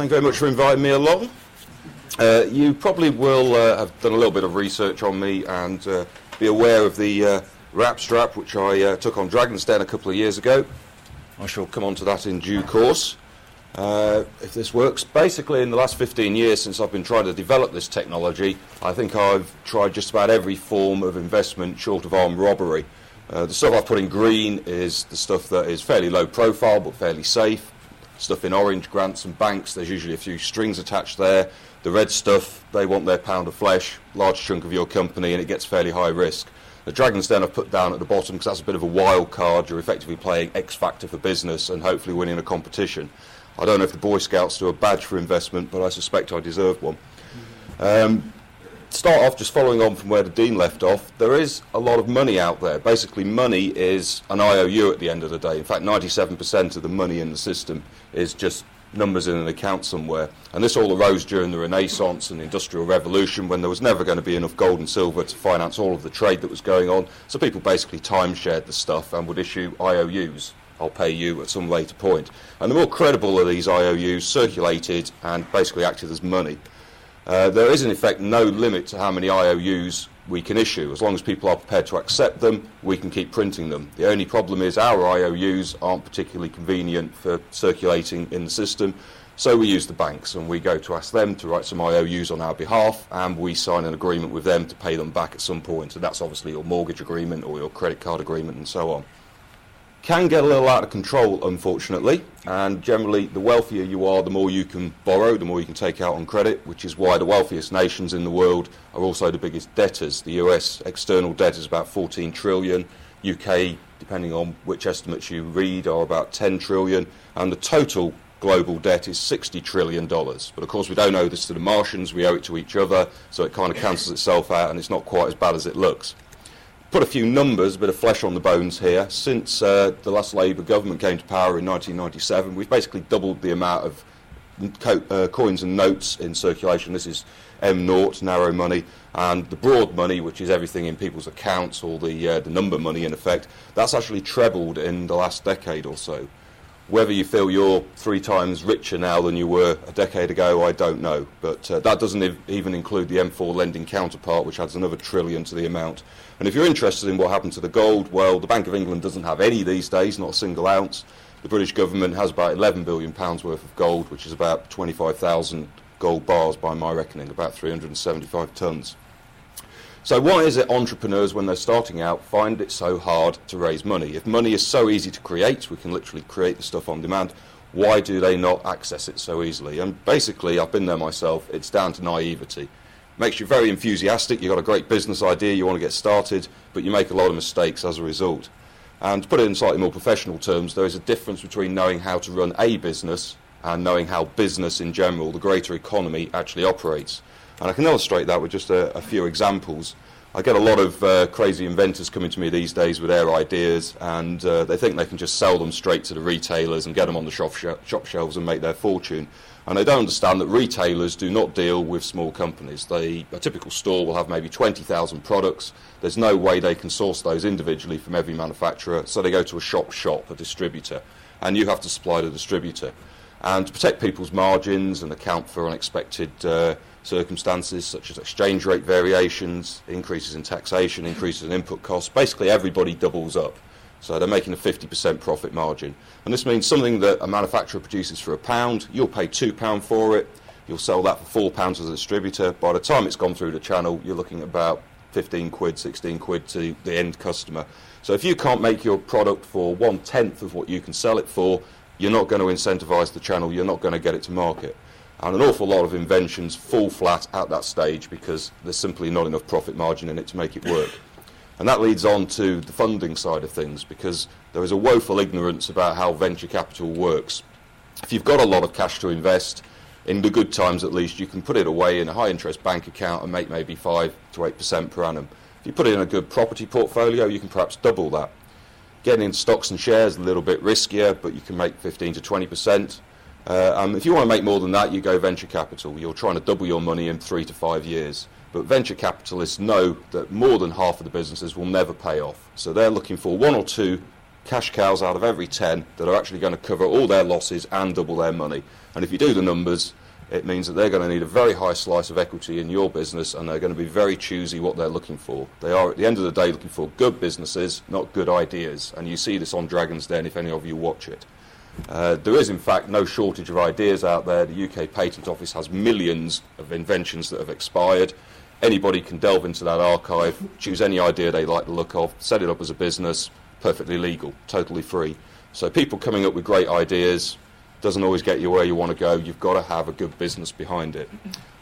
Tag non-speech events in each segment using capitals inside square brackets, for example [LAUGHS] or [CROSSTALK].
Thank you very much for inviting me along. Uh, you probably will uh, have done a little bit of research on me and uh, be aware of the uh, Rapstrap which I uh, took on Dragon's Den a couple of years ago. I shall come on to that in due course. Uh, if this works, basically in the last 15 years since I've been trying to develop this technology, I think I've tried just about every form of investment short of armed robbery. The stuff I've put in green is the stuff that is fairly low profile but fairly safe. Stuff in orange, grants and banks, there's usually a few strings attached there. The red stuff, they want their pound of flesh, large chunk of your company, and it gets fairly high risk. The Dragon's Den I've put down at the bottom because that's a bit of a wild card. You're effectively playing X Factor for business and hopefully winning a competition. I don't know if the Boy Scouts do a badge for investment, but I suspect I deserve one. Um, start off just following on from where the Dean left off, there is a lot of money out there. Basically, money is an IOU at the end of the day. In fact, 97% of the money in the system is just numbers in an account somewhere. And this all arose during the Renaissance and the Industrial Revolution when there was never going to be enough gold and silver to finance all of the trade that was going on. So people basically timeshared the stuff and would issue IOUs. I'll pay you at some later point. And the more credible of these IOUs circulated and basically acted as money. Uh, there is, in effect, no limit to how many IOUs we can issue. As long as people are prepared to accept them, we can keep printing them. The only problem is our IOUs aren't particularly convenient for circulating in the system, so we use the banks and we go to ask them to write some IOUs on our behalf and we sign an agreement with them to pay them back at some point. And that's obviously your mortgage agreement or your credit card agreement and so on can get a little out of control, unfortunately. And generally, the wealthier you are, the more you can borrow, the more you can take out on credit, which is why the wealthiest nations in the world are also the biggest debtors. The US external debt is about 14 trillion. UK, depending on which estimates you read, are about 10 trillion. And the total global debt is $60 trillion. But of course, we don't owe this to the Martians, we owe it to each other, so it kind of cancels itself out and it's not quite as bad as it looks put a few numbers, a bit of flesh on the bones here. Since uh, the last Labour government came to power in 1997, we've basically doubled the amount of co- uh, coins and notes in circulation. This is M naught, narrow money, and the broad money, which is everything in people's accounts, or the, uh, the number money in effect, that's actually trebled in the last decade or so. Whether you feel you're three times richer now than you were a decade ago, I don't know. But uh, that doesn't ev- even include the M4 lending counterpart, which adds another trillion to the amount. And if you're interested in what happened to the gold, well, the Bank of England doesn't have any these days, not a single ounce. The British government has about 11 billion pounds worth of gold, which is about 25,000 gold bars by my reckoning, about 375 tons. So why is it entrepreneurs, when they're starting out, find it so hard to raise money? If money is so easy to create, we can literally create the stuff on demand, why do they not access it so easily? And basically, I've been there myself, it's down to naivety. Makes you very enthusiastic, you've got a great business idea, you want to get started, but you make a lot of mistakes as a result. And to put it in slightly more professional terms, there is a difference between knowing how to run a business and knowing how business in general, the greater economy, actually operates. And I can illustrate that with just a, a few examples. I get a lot of uh, crazy inventors coming to me these days with their ideas, and uh, they think they can just sell them straight to the retailers and get them on the shop, sh- shop shelves and make their fortune. And they don't understand that retailers do not deal with small companies. They, a typical store will have maybe 20,000 products. There's no way they can source those individually from every manufacturer, so they go to a shop shop, a distributor, and you have to supply the distributor. And to protect people's margins and account for unexpected uh, circumstances such as exchange rate variations, increases in taxation, increases in input costs. Basically, everybody doubles up. So they're making a 50% profit margin. And this means something that a manufacturer produces for a pound, you'll pay two pound for it, you'll sell that for four pounds as a distributor. By the time it's gone through the channel, you're looking at about 15 quid, 16 quid to the end customer. So if you can't make your product for one tenth of what you can sell it for, you're not going to incentivize the channel, you're not going to get it to market. And an awful lot of inventions fall flat at that stage because there's simply not enough profit margin in it to make it work. And that leads on to the funding side of things because there is a woeful ignorance about how venture capital works. If you've got a lot of cash to invest, in the good times at least, you can put it away in a high interest bank account and make maybe 5 to 8% per annum. If you put it in a good property portfolio, you can perhaps double that. Getting into stocks and shares a little bit riskier, but you can make 15 to 20%. Uh, um, if you want to make more than that, you go venture capital. You're trying to double your money in three to five years. But venture capitalists know that more than half of the businesses will never pay off. So they're looking for one or two cash cows out of every 10 that are actually going to cover all their losses and double their money. And if you do the numbers, it means that they're going to need a very high slice of equity in your business and they're going to be very choosy what they're looking for. They are, at the end of the day, looking for good businesses, not good ideas. And you see this on Dragon's Den if any of you watch it. Uh, there is, in fact, no shortage of ideas out there. The UK Patent Office has millions of inventions that have expired. Anybody can delve into that archive, choose any idea they like the look of, set it up as a business, perfectly legal, totally free. So people coming up with great ideas, doesn't always get you where you want to go. You've got to have a good business behind it.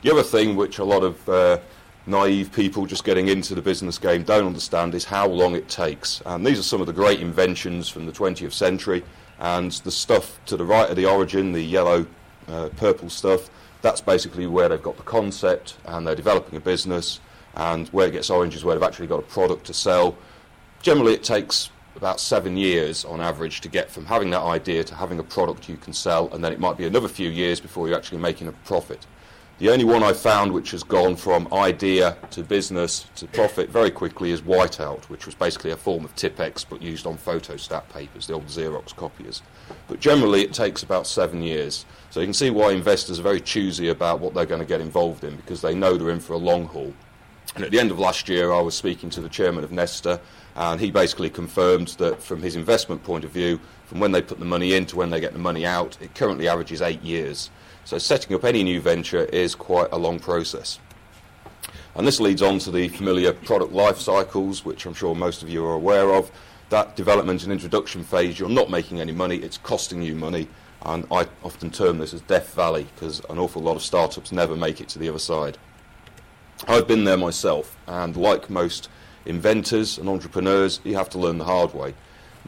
The other thing which a lot of uh, naive people just getting into the business game don't understand is how long it takes. And these are some of the great inventions from the 20th century. And the stuff to the right of the origin, the yellow, uh, purple stuff, that's basically where they've got the concept and they're developing a business. And where it gets orange is where they've actually got a product to sell. Generally, it takes about seven years on average to get from having that idea to having a product you can sell, and then it might be another few years before you're actually making a profit. The only one I found which has gone from idea to business to profit very quickly is Whiteout, which was basically a form of Tipp-Ex but used on photostat papers, the old Xerox copiers. But generally it takes about seven years. So you can see why investors are very choosy about what they're going to get involved in because they know they're in for a long haul. And at the end of last year, I was speaking to the chairman of Nesta, and he basically confirmed that from his investment point of view, from when they put the money in to when they get the money out, it currently averages eight years. So setting up any new venture is quite a long process. And this leads on to the familiar product life cycles, which I'm sure most of you are aware of. That development and introduction phase, you're not making any money, it's costing you money. And I often term this as Death Valley because an awful lot of startups never make it to the other side. I've been there myself, and like most inventors and entrepreneurs, you have to learn the hard way.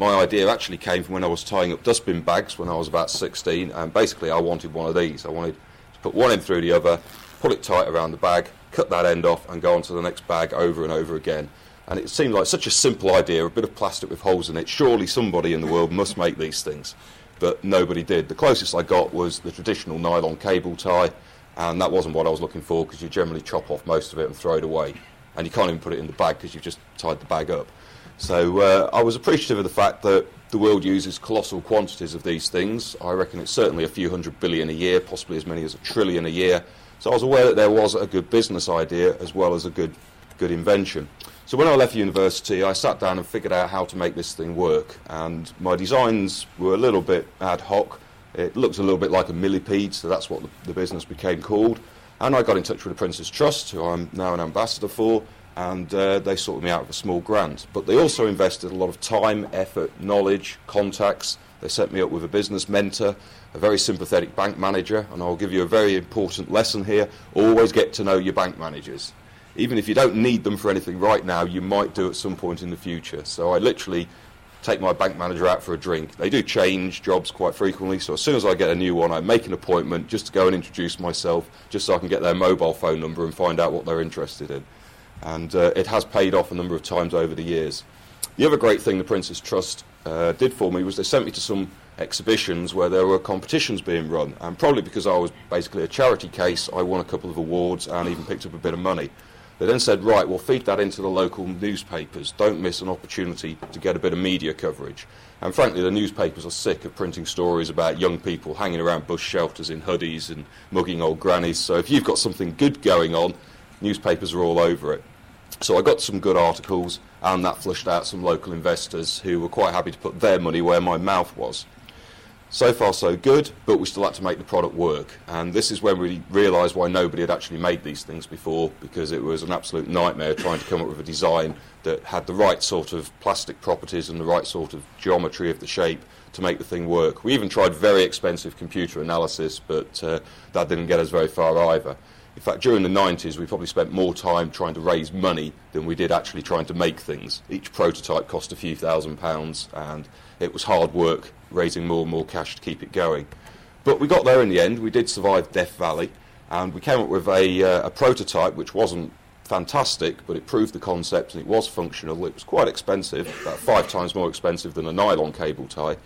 My idea actually came from when I was tying up dustbin bags when I was about 16, and basically I wanted one of these. I wanted to put one end through the other, pull it tight around the bag, cut that end off, and go on to the next bag over and over again. And it seemed like such a simple idea, a bit of plastic with holes in it. Surely somebody in the world must make these things. But nobody did. The closest I got was the traditional nylon cable tie, and that wasn't what I was looking for because you generally chop off most of it and throw it away, and you can't even put it in the bag because you've just tied the bag up. So uh, I was appreciative of the fact that the world uses colossal quantities of these things. I reckon it's certainly a few hundred billion a year, possibly as many as a trillion a year. So I was aware that there was a good business idea as well as a good, good invention. So when I left university, I sat down and figured out how to make this thing work. And my designs were a little bit ad hoc. It looks a little bit like a millipede, so that's what the, the business became called. And I got in touch with the Prince's Trust, who I'm now an ambassador for, and uh, they sorted me out with a small grant. But they also invested a lot of time, effort, knowledge, contacts. They set me up with a business mentor, a very sympathetic bank manager, and I'll give you a very important lesson here. Always get to know your bank managers. Even if you don't need them for anything right now, you might do at some point in the future. So I literally take my bank manager out for a drink. They do change jobs quite frequently, so as soon as I get a new one, I make an appointment just to go and introduce myself, just so I can get their mobile phone number and find out what they're interested in. And uh, it has paid off a number of times over the years. The other great thing the Prince's Trust uh, did for me was they sent me to some exhibitions where there were competitions being run, and probably because I was basically a charity case, I won a couple of awards and even picked up a bit of money. They then said, right, we'll feed that into the local newspapers. Don't miss an opportunity to get a bit of media coverage. And frankly, the newspapers are sick of printing stories about young people hanging around bush shelters in hoodies and mugging old grannies. So if you've got something good going on, newspapers are all over it. So I got some good articles, and that flushed out some local investors who were quite happy to put their money where my mouth was. So far, so good, but we still had to make the product work. And this is when we realised why nobody had actually made these things before, because it was an absolute nightmare trying to come up with a design that had the right sort of plastic properties and the right sort of geometry of the shape to make the thing work. We even tried very expensive computer analysis, but uh, that didn't get us very far either. In fact, during the 90s, we probably spent more time trying to raise money than we did actually trying to make things. Each prototype cost a few thousand pounds, and it was hard work raising more and more cash to keep it going. But we got there in the end. We did survive Death Valley, and we came up with a, uh, a prototype which wasn't fantastic, but it proved the concept and it was functional. It was quite expensive, about five times more expensive than a nylon cable tie.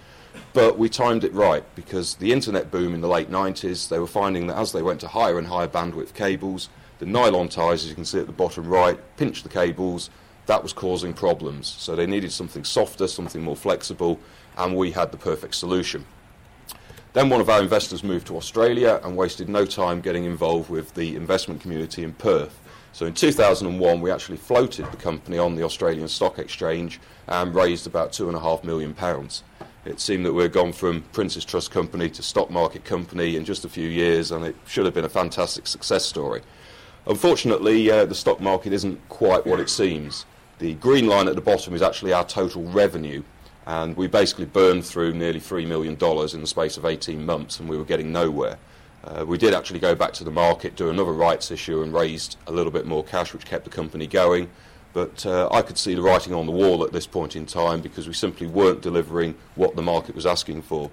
But we timed it right because the internet boom in the late 90s, they were finding that as they went to higher and higher bandwidth cables, the nylon ties, as you can see at the bottom right, pinched the cables, that was causing problems. So they needed something softer, something more flexible, and we had the perfect solution. Then one of our investors moved to Australia and wasted no time getting involved with the investment community in Perth. So in 2001, we actually floated the company on the Australian Stock Exchange and raised about two and a half million pounds. It seemed that we'd gone from Prince's Trust Company to stock market company in just a few years, and it should have been a fantastic success story. Unfortunately, uh, the stock market isn't quite what it seems. The green line at the bottom is actually our total revenue, and we basically burned through nearly $3 million in the space of 18 months, and we were getting nowhere. Uh, we did actually go back to the market, do another rights issue, and raised a little bit more cash, which kept the company going. But uh, I could see the writing on the wall at this point in time because we simply weren't delivering what the market was asking for.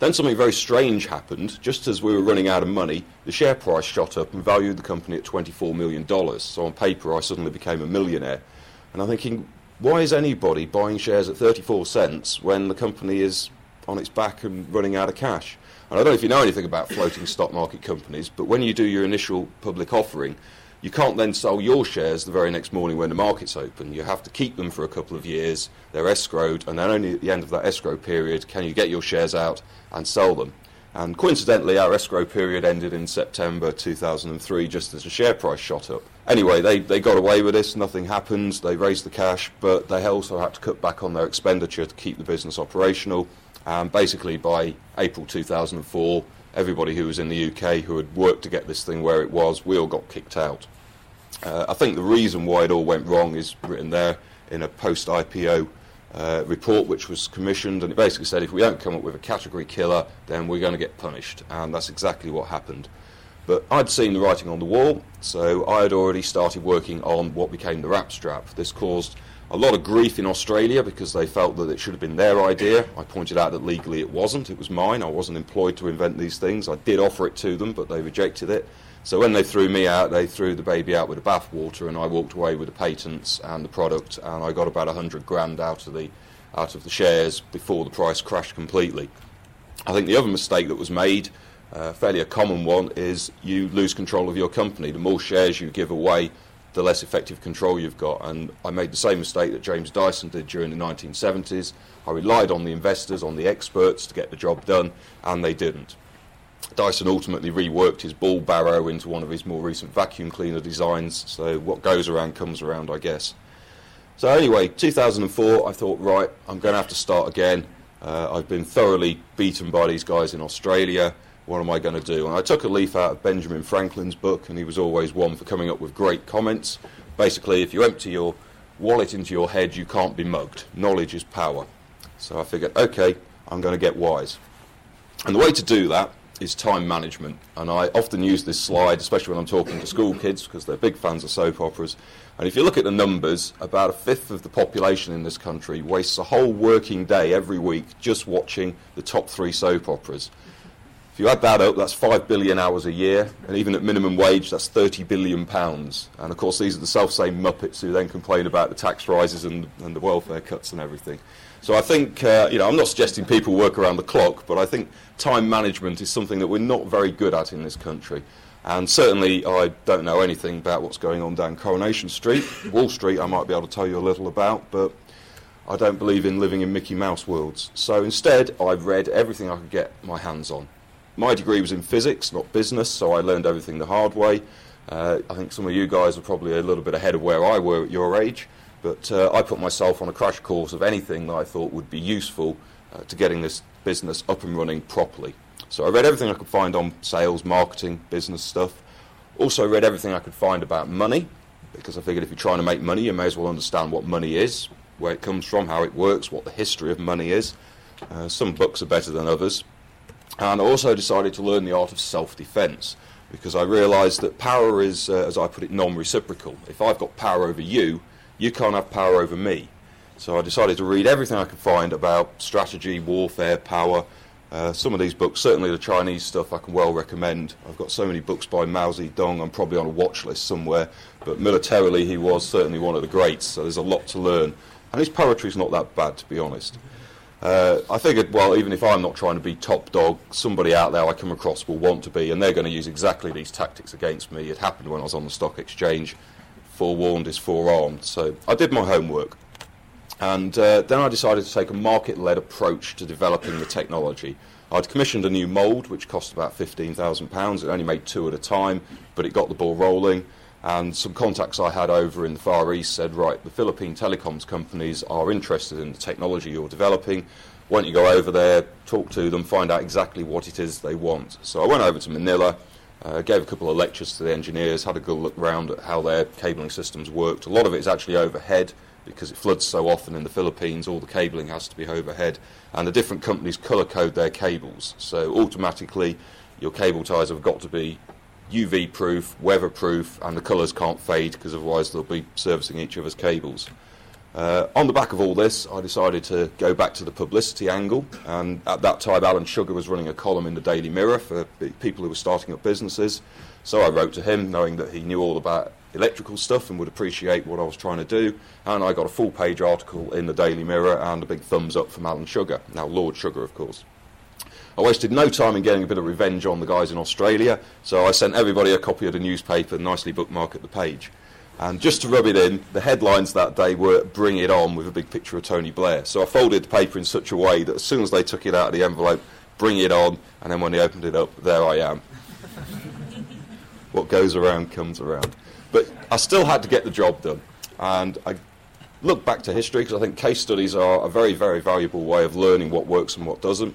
Then something very strange happened. Just as we were running out of money, the share price shot up and valued the company at $24 million. So on paper, I suddenly became a millionaire. And I'm thinking, why is anybody buying shares at 34 cents when the company is on its back and running out of cash? And I don't know if you know anything about floating stock market companies, but when you do your initial public offering, you can't then sell your shares the very next morning when the market's open. You have to keep them for a couple of years. They're escrowed, and then only at the end of that escrow period can you get your shares out and sell them. And coincidentally, our escrow period ended in September 2003, just as the share price shot up. Anyway, they, they got away with this, nothing happened, they raised the cash, but they also had to cut back on their expenditure to keep the business operational. And basically, by April 2004, everybody who was in the UK who had worked to get this thing where it was, we all got kicked out. Uh, I think the reason why it all went wrong is written there in a post IPO uh, report which was commissioned, and it basically said if we don't come up with a category killer, then we're going to get punished. And that's exactly what happened. But I'd seen the writing on the wall, so I had already started working on what became the Rapstrap. This caused a lot of grief in Australia because they felt that it should have been their idea. I pointed out that legally it wasn't, it was mine. I wasn't employed to invent these things. I did offer it to them, but they rejected it. So when they threw me out, they threw the baby out with the bathwater, and I walked away with the patents and the product, and I got about 100 grand out of the out of the shares before the price crashed completely. I think the other mistake that was made uh, fairly a common one is you lose control of your company. The more shares you give away, the less effective control you've got. And I made the same mistake that James Dyson did during the 1970s. I relied on the investors, on the experts to get the job done, and they didn't. Dyson ultimately reworked his Ballbarrow into one of his more recent vacuum cleaner designs, so what goes around comes around, I guess. So, anyway, 2004, I thought, right, I'm going to have to start again. Uh, I've been thoroughly beaten by these guys in Australia what am I going to do? And I took a leaf out of Benjamin Franklin's book, and he was always one for coming up with great comments. Basically, if you empty your wallet into your head, you can't be mugged. Knowledge is power. So I figured, okay, I'm going to get wise. And the way to do that is time management. And I often use this slide, especially when I'm talking to school kids, because they're big fans of soap operas. And if you look at the numbers, about a fifth of the population in this country wastes a whole working day every week just watching the top three soap operas. If you add that up, that's 5 billion hours a year, and even at minimum wage, that's 30 billion pounds. And of course, these are the self same Muppets who then complain about the tax rises and, and the welfare cuts and everything. So I think, uh, you know, I'm not suggesting people work around the clock, but I think time management is something that we're not very good at in this country. And certainly, I don't know anything about what's going on down Coronation Street. Wall Street, I might be able to tell you a little about, but I don't believe in living in Mickey Mouse worlds. So instead, I read everything I could get my hands on. My degree was in physics, not business, so I learned everything the hard way. Uh, I think some of you guys are probably a little bit ahead of where I were at your age, but uh, I put myself on a crash course of anything that I thought would be useful uh, to getting this business up and running properly. So I read everything I could find on sales, marketing, business stuff. Also read everything I could find about money, because I figured if you're trying to make money, you may as well understand what money is, where it comes from, how it works, what the history of money is. Uh, some books are better than others. And I also decided to learn the art of self defense because I realized that power is, uh, as I put it, non reciprocal. If I've got power over you, you can't have power over me. So I decided to read everything I could find about strategy, warfare, power. Uh, some of these books, certainly the Chinese stuff, I can well recommend. I've got so many books by Mao Zedong, I'm probably on a watch list somewhere. But militarily, he was certainly one of the greats, so there's a lot to learn. And his poetry's not that bad, to be honest. Uh, I figured, well, even if I'm not trying to be top dog, somebody out there I come across will want to be, and they're going to use exactly these tactics against me. It happened when I was on the stock exchange. forewarned is forearmed. So I did my homework. And uh, then I decided to take a market led approach to developing the technology. I'd commissioned a new mould, which cost about £15,000. It only made two at a time, but it got the ball rolling. And some contacts I had over in the Far East said, right, the Philippine telecoms companies are interested in the technology you're developing. Why don't you go over there, talk to them, find out exactly what it is they want? So I went over to Manila, uh, gave a couple of lectures to the engineers, had a good look around at how their cabling systems worked. A lot of it is actually overhead because it floods so often in the Philippines, all the cabling has to be overhead. And the different companies colour code their cables. So automatically, your cable ties have got to be UV proof, weather proof, and the colours can't fade because otherwise they'll be servicing each other's cables. Uh, on the back of all this, I decided to go back to the publicity angle, and at that time, Alan Sugar was running a column in the Daily Mirror for people who were starting up businesses. So I wrote to him, knowing that he knew all about electrical stuff and would appreciate what I was trying to do, and I got a full page article in the Daily Mirror and a big thumbs up from Alan Sugar, now Lord Sugar, of course. I wasted no time in getting a bit of revenge on the guys in Australia, so I sent everybody a copy of the newspaper, nicely bookmarked the page. And just to rub it in, the headlines that day were Bring It On with a big picture of Tony Blair. So I folded the paper in such a way that as soon as they took it out of the envelope, Bring It On, and then when they opened it up, there I am. [LAUGHS] what goes around comes around. But I still had to get the job done. And I look back to history because I think case studies are a very, very valuable way of learning what works and what doesn't.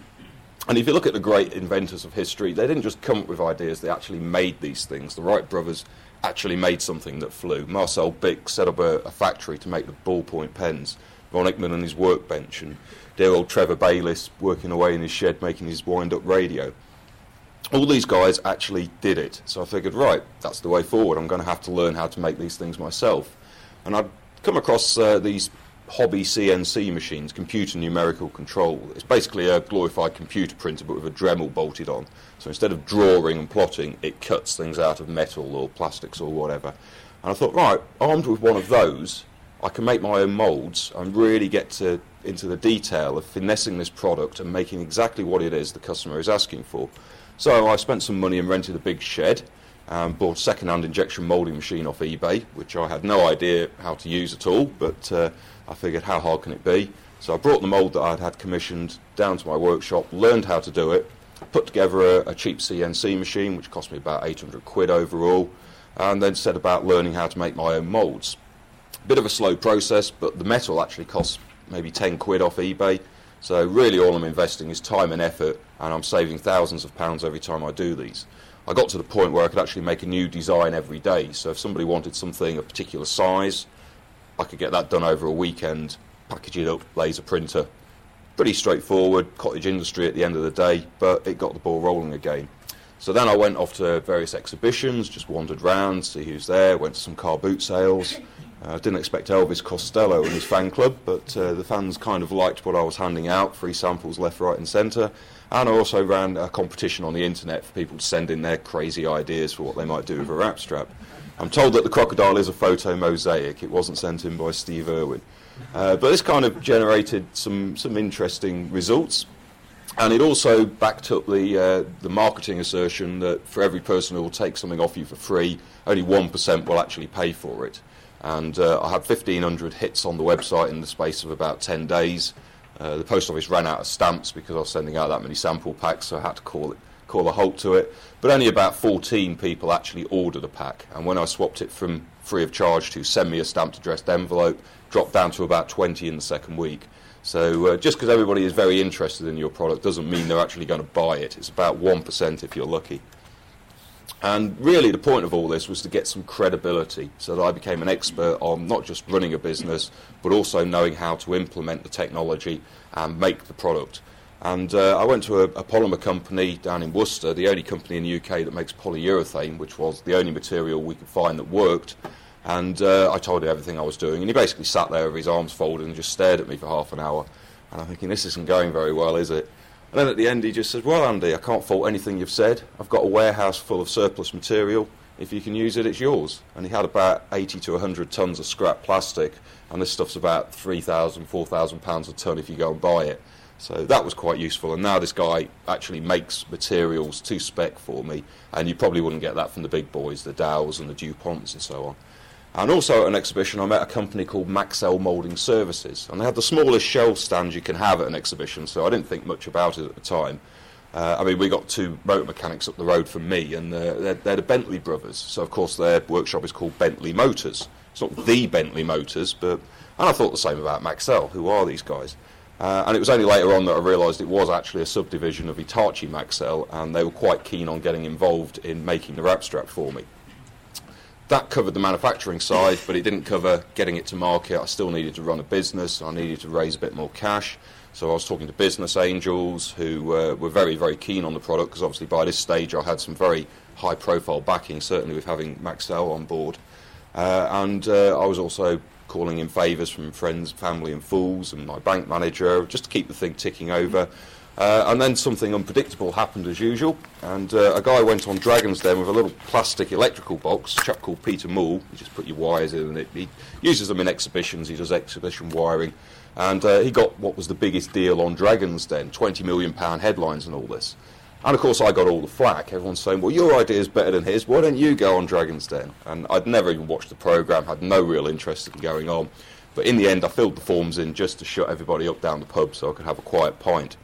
And if you look at the great inventors of history, they didn't just come up with ideas, they actually made these things. The Wright brothers actually made something that flew. Marcel Bic set up a, a factory to make the ballpoint pens. Ron Hickman and his workbench, and dear old Trevor Baylis working away in his shed making his wind up radio. All these guys actually did it. So I figured, right, that's the way forward. I'm going to have to learn how to make these things myself. And I'd come across uh, these hobby CNC machines, computer numerical control. It's basically a glorified computer printer but with a Dremel bolted on. So instead of drawing and plotting, it cuts things out of metal or plastics or whatever. And I thought, right, armed with one of those, I can make my own moulds and really get to, into the detail of finessing this product and making exactly what it is the customer is asking for. So I spent some money and rented a big shed. Um, bought a second-hand injection moulding machine off eBay, which I had no idea how to use at all, but uh, I figured how hard can it be? So I brought the mould that I'd had commissioned down to my workshop, learned how to do it, put together a, a cheap CNC machine, which cost me about 800 quid overall, and then set about learning how to make my own moulds. Bit of a slow process, but the metal actually costs maybe 10 quid off eBay. So really all I'm investing is time and effort, and I'm saving thousands of pounds every time I do these. I got to the point where I could actually make a new design every day. So if somebody wanted something a particular size, I could get that done over a weekend, package it up, laser printer. Pretty straightforward, cottage industry at the end of the day, but it got the ball rolling again. So then I went off to various exhibitions, just wandered round, see who's there, went to some car boot sales. I uh, didn't expect Elvis Costello and his fan club, but uh, the fans kind of liked what I was handing out, free samples left, right, and centre. And I also ran a competition on the internet for people to send in their crazy ideas for what they might do with a Rapstrap. I'm told that the crocodile is a photo mosaic. It wasn't sent in by Steve Irwin. Uh, but this kind of generated some, some interesting results. And it also backed up the, uh, the marketing assertion that for every person who will take something off you for free, only 1% will actually pay for it. And uh, I had 1,500 hits on the website in the space of about 10 days. Uh, the post office ran out of stamps because I was sending out that many sample packs, so I had to call it call a halt to it. But only about 14 people actually ordered a pack. And when I swapped it from free of charge to send me a stamped addressed envelope, dropped down to about 20 in the second week. So uh, just because everybody is very interested in your product doesn't mean they're actually going to buy it. It's about 1% if you're lucky. And really, the point of all this was to get some credibility so that I became an expert on not just running a business, but also knowing how to implement the technology and make the product. And uh, I went to a, a, polymer company down in Worcester, the only company in the UK that makes polyurethane, which was the only material we could find that worked. And uh, I told him everything I was doing, and he basically sat there with his arms folded and just stared at me for half an hour. And I'm thinking, this isn't going very well, is it? And then at the end, he just said, Well, Andy, I can't fault anything you've said. I've got a warehouse full of surplus material. If you can use it, it's yours. And he had about 80 to 100 tons of scrap plastic, and this stuff's about 3,000, 4,000 pounds a ton if you go and buy it. So that was quite useful. And now this guy actually makes materials to spec for me, and you probably wouldn't get that from the big boys, the Dows and the DuPonts and so on. And also at an exhibition, I met a company called Maxell Moulding Services, and they had the smallest shelf stand you can have at an exhibition, so I didn't think much about it at the time. Uh, I mean, we got two motor mechanics up the road from me, and uh, they're, they're, the Bentley brothers. So, of course, their workshop is called Bentley Motors. It's not the Bentley Motors, but. And I thought the same about Maxell. Who are these guys? Uh, and it was only later on that I realised it was actually a subdivision of Hitachi Maxell, and they were quite keen on getting involved in making the Rapstrap for me. That covered the manufacturing side, but it didn't cover getting it to market. I still needed to run a business, I needed to raise a bit more cash. So I was talking to business angels who uh, were very, very keen on the product because obviously by this stage I had some very high profile backing, certainly with having Maxell on board. Uh, and uh, I was also calling in favours from friends, family, and fools, and my bank manager, just to keep the thing ticking over. Uh, and then something unpredictable happened as usual, and uh, a guy went on Dragon's Den with a little plastic electrical box, a chap called Peter Moule. You just put your wires in, and it, he uses them in exhibitions. He does exhibition wiring, and uh, he got what was the biggest deal on Dragon's Den, 20 million pound headlines and all this. And of course, I got all the flack. Everyone's saying, well, your idea is better than his. Why don't you go on Dragon's Den? And I'd never even watched the programme, had no real interest in going on. But in the end, I filled the forms in just to shut everybody up down the pub so I could have a quiet pint.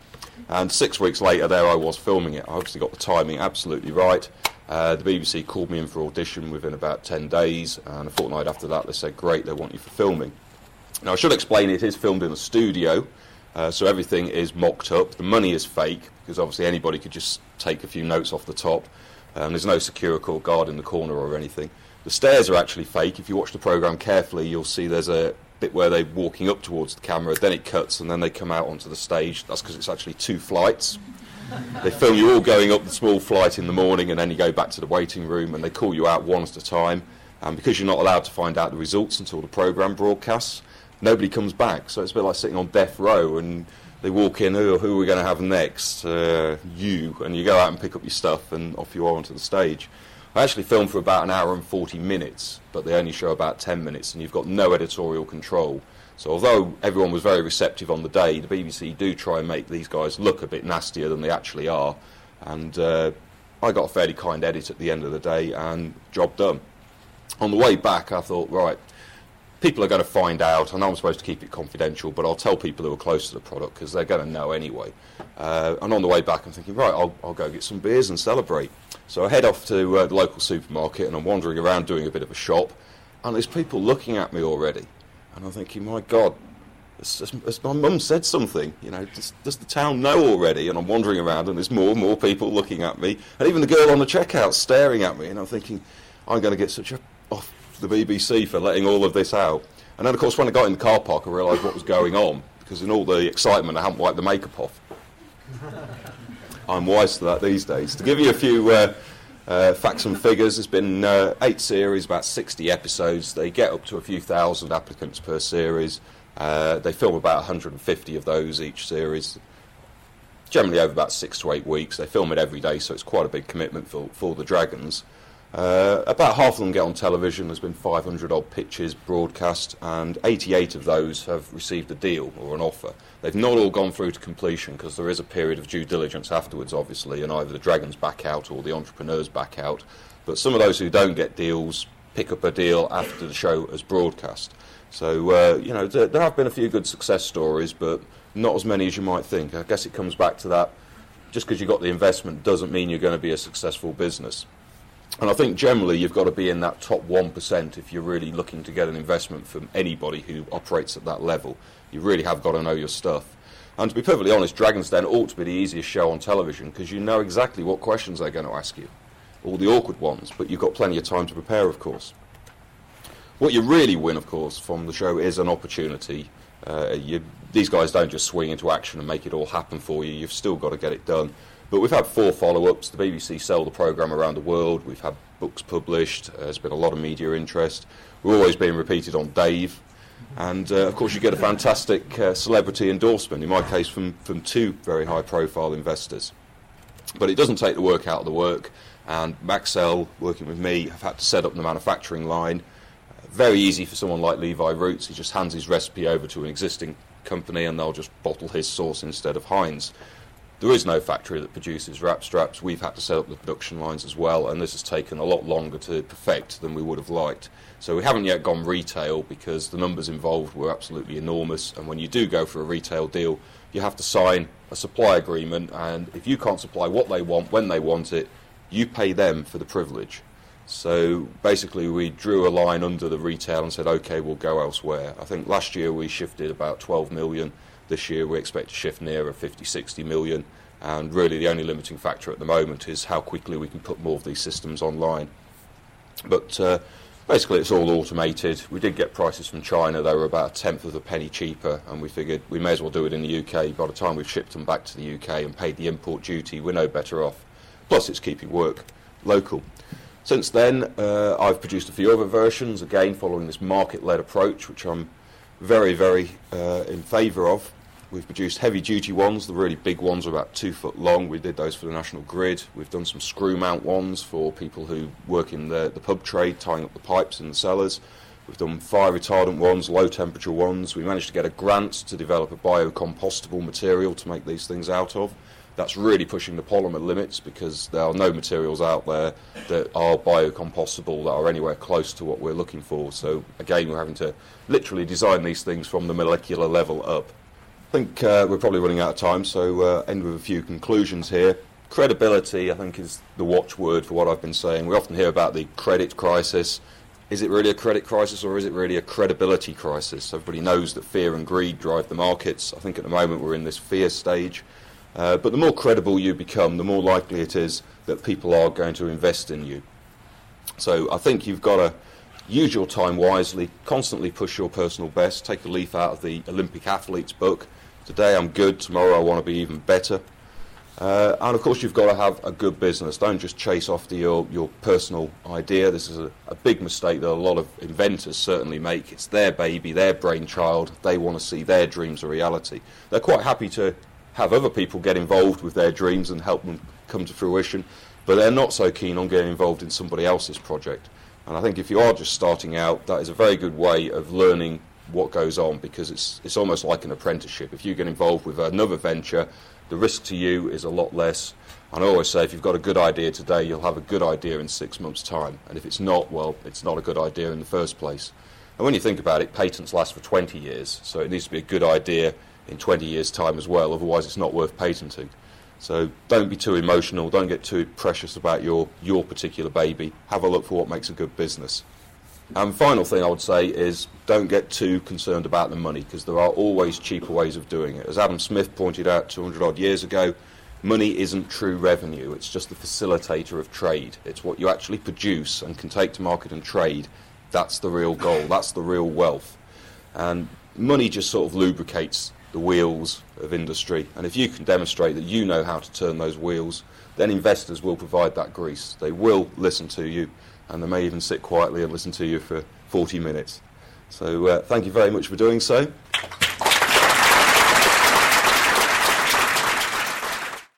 And six weeks later, there I was filming it. I obviously got the timing absolutely right. Uh, the BBC called me in for audition within about 10 days, and a fortnight after that, they said, Great, they want you for filming. Now, I should explain it is filmed in a studio, uh, so everything is mocked up. The money is fake because obviously anybody could just take a few notes off the top. Um, there's no secure guard in the corner or anything. The stairs are actually fake. If you watch the program carefully, you'll see there's a bit where they're walking up towards the camera, then it cuts, and then they come out onto the stage. That's because it's actually two flights. they film you all going up the small flight in the morning, and then you go back to the waiting room, and they call you out one at a time. And because you're not allowed to find out the results until the program broadcasts, nobody comes back. So it's a bit like sitting on death row and they walk in, who, who are we going to have next? Uh, you. And you go out and pick up your stuff and off you are onto the stage. I actually filmed for about an hour and 40 minutes, but they only show about 10 minutes and you've got no editorial control. So although everyone was very receptive on the day, the BBC do try and make these guys look a bit nastier than they actually are. And uh, I got a fairly kind edit at the end of the day and job done. On the way back, I thought, right, people are going to find out. I know I'm supposed to keep it confidential, but I'll tell people who are close to the product because they're going to know anyway. Uh, and on the way back, I'm thinking, right, I'll, I'll, go get some beers and celebrate. So I head off to uh, the local supermarket and I'm wandering around doing a bit of a shop, and there's people looking at me already. And I'm thinking, my God, has, as my mum said something, you know, does, does, the town know already? And I'm wandering around and there's more and more people looking at me, and even the girl on the checkout staring at me, and I'm thinking, I'm going to get such a off the BBC for letting all of this out. And then, of course, when I got in the car park, I realised what was going on because in all the excitement, I hadn't wiped the makeup off. I'm wise to that these days. To give you a few uh, uh, facts and figures, there's been uh, eight series, about 60 episodes. They get up to a few thousand applicants per series. Uh, they film about 150 of those each series, generally over about six to eight weeks. They film it every day, so it's quite a big commitment for, for the Dragons. Uh, about half of them get on television. There's been 500 odd pitches broadcast, and 88 of those have received a deal or an offer. They've not all gone through to completion because there is a period of due diligence afterwards, obviously, and either the Dragons back out or the entrepreneurs back out. But some of those who don't get deals pick up a deal after the show has broadcast. So, uh, you know, there, there have been a few good success stories, but not as many as you might think. I guess it comes back to that just because you got the investment doesn't mean you're going to be a successful business. And I think generally you've got to be in that top 1% if you're really looking to get an investment from anybody who operates at that level. You really have got to know your stuff. And to be perfectly honest, Dragon's Den ought to be the easiest show on television because you know exactly what questions they're going to ask you. All the awkward ones, but you've got plenty of time to prepare, of course. What you really win, of course, from the show is an opportunity. Uh, you, these guys don't just swing into action and make it all happen for you. You've still got to get it done. But we've had four follow-ups. The BBC sell the programme around the world. We've had books published. Uh, there's been a lot of media interest. We're always being repeated on Dave. And uh, of course, you get a fantastic uh, celebrity endorsement, in my case, from, from two very high profile investors. But it doesn't take the work out of the work. And Maxell, working with me, have had to set up the manufacturing line. very easy for someone like Levi Roots. He just hands his recipe over to an existing company and they'll just bottle his sauce instead of Heinz There is no factory that produces Rapstraps. We've had to set up the production lines as well, and this has taken a lot longer to perfect than we would have liked. So we haven't yet gone retail because the numbers involved were absolutely enormous. And when you do go for a retail deal, you have to sign a supply agreement, and if you can't supply what they want when they want it, you pay them for the privilege. So basically, we drew a line under the retail and said, okay, we'll go elsewhere. I think last year we shifted about 12 million this year we expect to shift nearer 50, 60 million. And really, the only limiting factor at the moment is how quickly we can put more of these systems online. But uh, basically, it's all automated. We did get prices from China, they were about a tenth of a penny cheaper, and we figured we may as well do it in the UK. By the time we've shipped them back to the UK and paid the import duty, we're no better off. Plus, it's keeping work local. Since then, uh, I've produced a few other versions, again following this market led approach, which I'm very, very uh, in favour of. We've produced heavy duty ones, the really big ones are about two foot long. We did those for the National Grid. We've done some screw mount ones for people who work in the, the pub trade, tying up the pipes in the cellars. We've done fire retardant ones, low temperature ones. We managed to get a grant to develop a biocompostable material to make these things out of. That's really pushing the polymer limits because there are no materials out there that are biocompostable that are anywhere close to what we're looking for. So again, we're having to literally design these things from the molecular level up. I think uh, we're probably running out of time, so uh, end with a few conclusions here. Credibility, I think, is the watchword for what I've been saying. We often hear about the credit crisis. Is it really a credit crisis or is it really a credibility crisis? Everybody knows that fear and greed drive the markets. I think at the moment we're in this fear stage. Uh, but the more credible you become, the more likely it is that people are going to invest in you. So I think you've got to use your time wisely, constantly push your personal best, take a leaf out of the Olympic athlete's book Today I'm good, tomorrow I want to be even better. Uh, and of course, you've got to have a good business. Don't just chase after your, your personal idea. This is a, a, big mistake that a lot of inventors certainly make. It's their baby, their brainchild. They want to see their dreams a reality. They're quite happy to have other people get involved with their dreams and help them come to fruition, but they're not so keen on getting involved in somebody else's project. And I think if you are just starting out, that is a very good way of learning what goes on because it's it's almost like an apprenticeship. If you get involved with another venture, the risk to you is a lot less. And I always say if you've got a good idea today, you'll have a good idea in six months' time. And if it's not, well, it's not a good idea in the first place. And when you think about it, patents last for 20 years, so it needs to be a good idea in 20 years' time as well, otherwise it's not worth patenting. So don't be too emotional, don't get too precious about your, your particular baby. Have a look for what makes a good business. And final thing I would say is don't get too concerned about the money because there are always cheaper ways of doing it. As Adam Smith pointed out 200 odd years ago, money isn't true revenue, it's just the facilitator of trade. It's what you actually produce and can take to market and trade. That's the real goal, that's the real wealth. And money just sort of lubricates the wheels of industry. And if you can demonstrate that you know how to turn those wheels, then investors will provide that grease. They will listen to you and they may even sit quietly and listen to you for 40 minutes. So uh, thank you very much for doing so.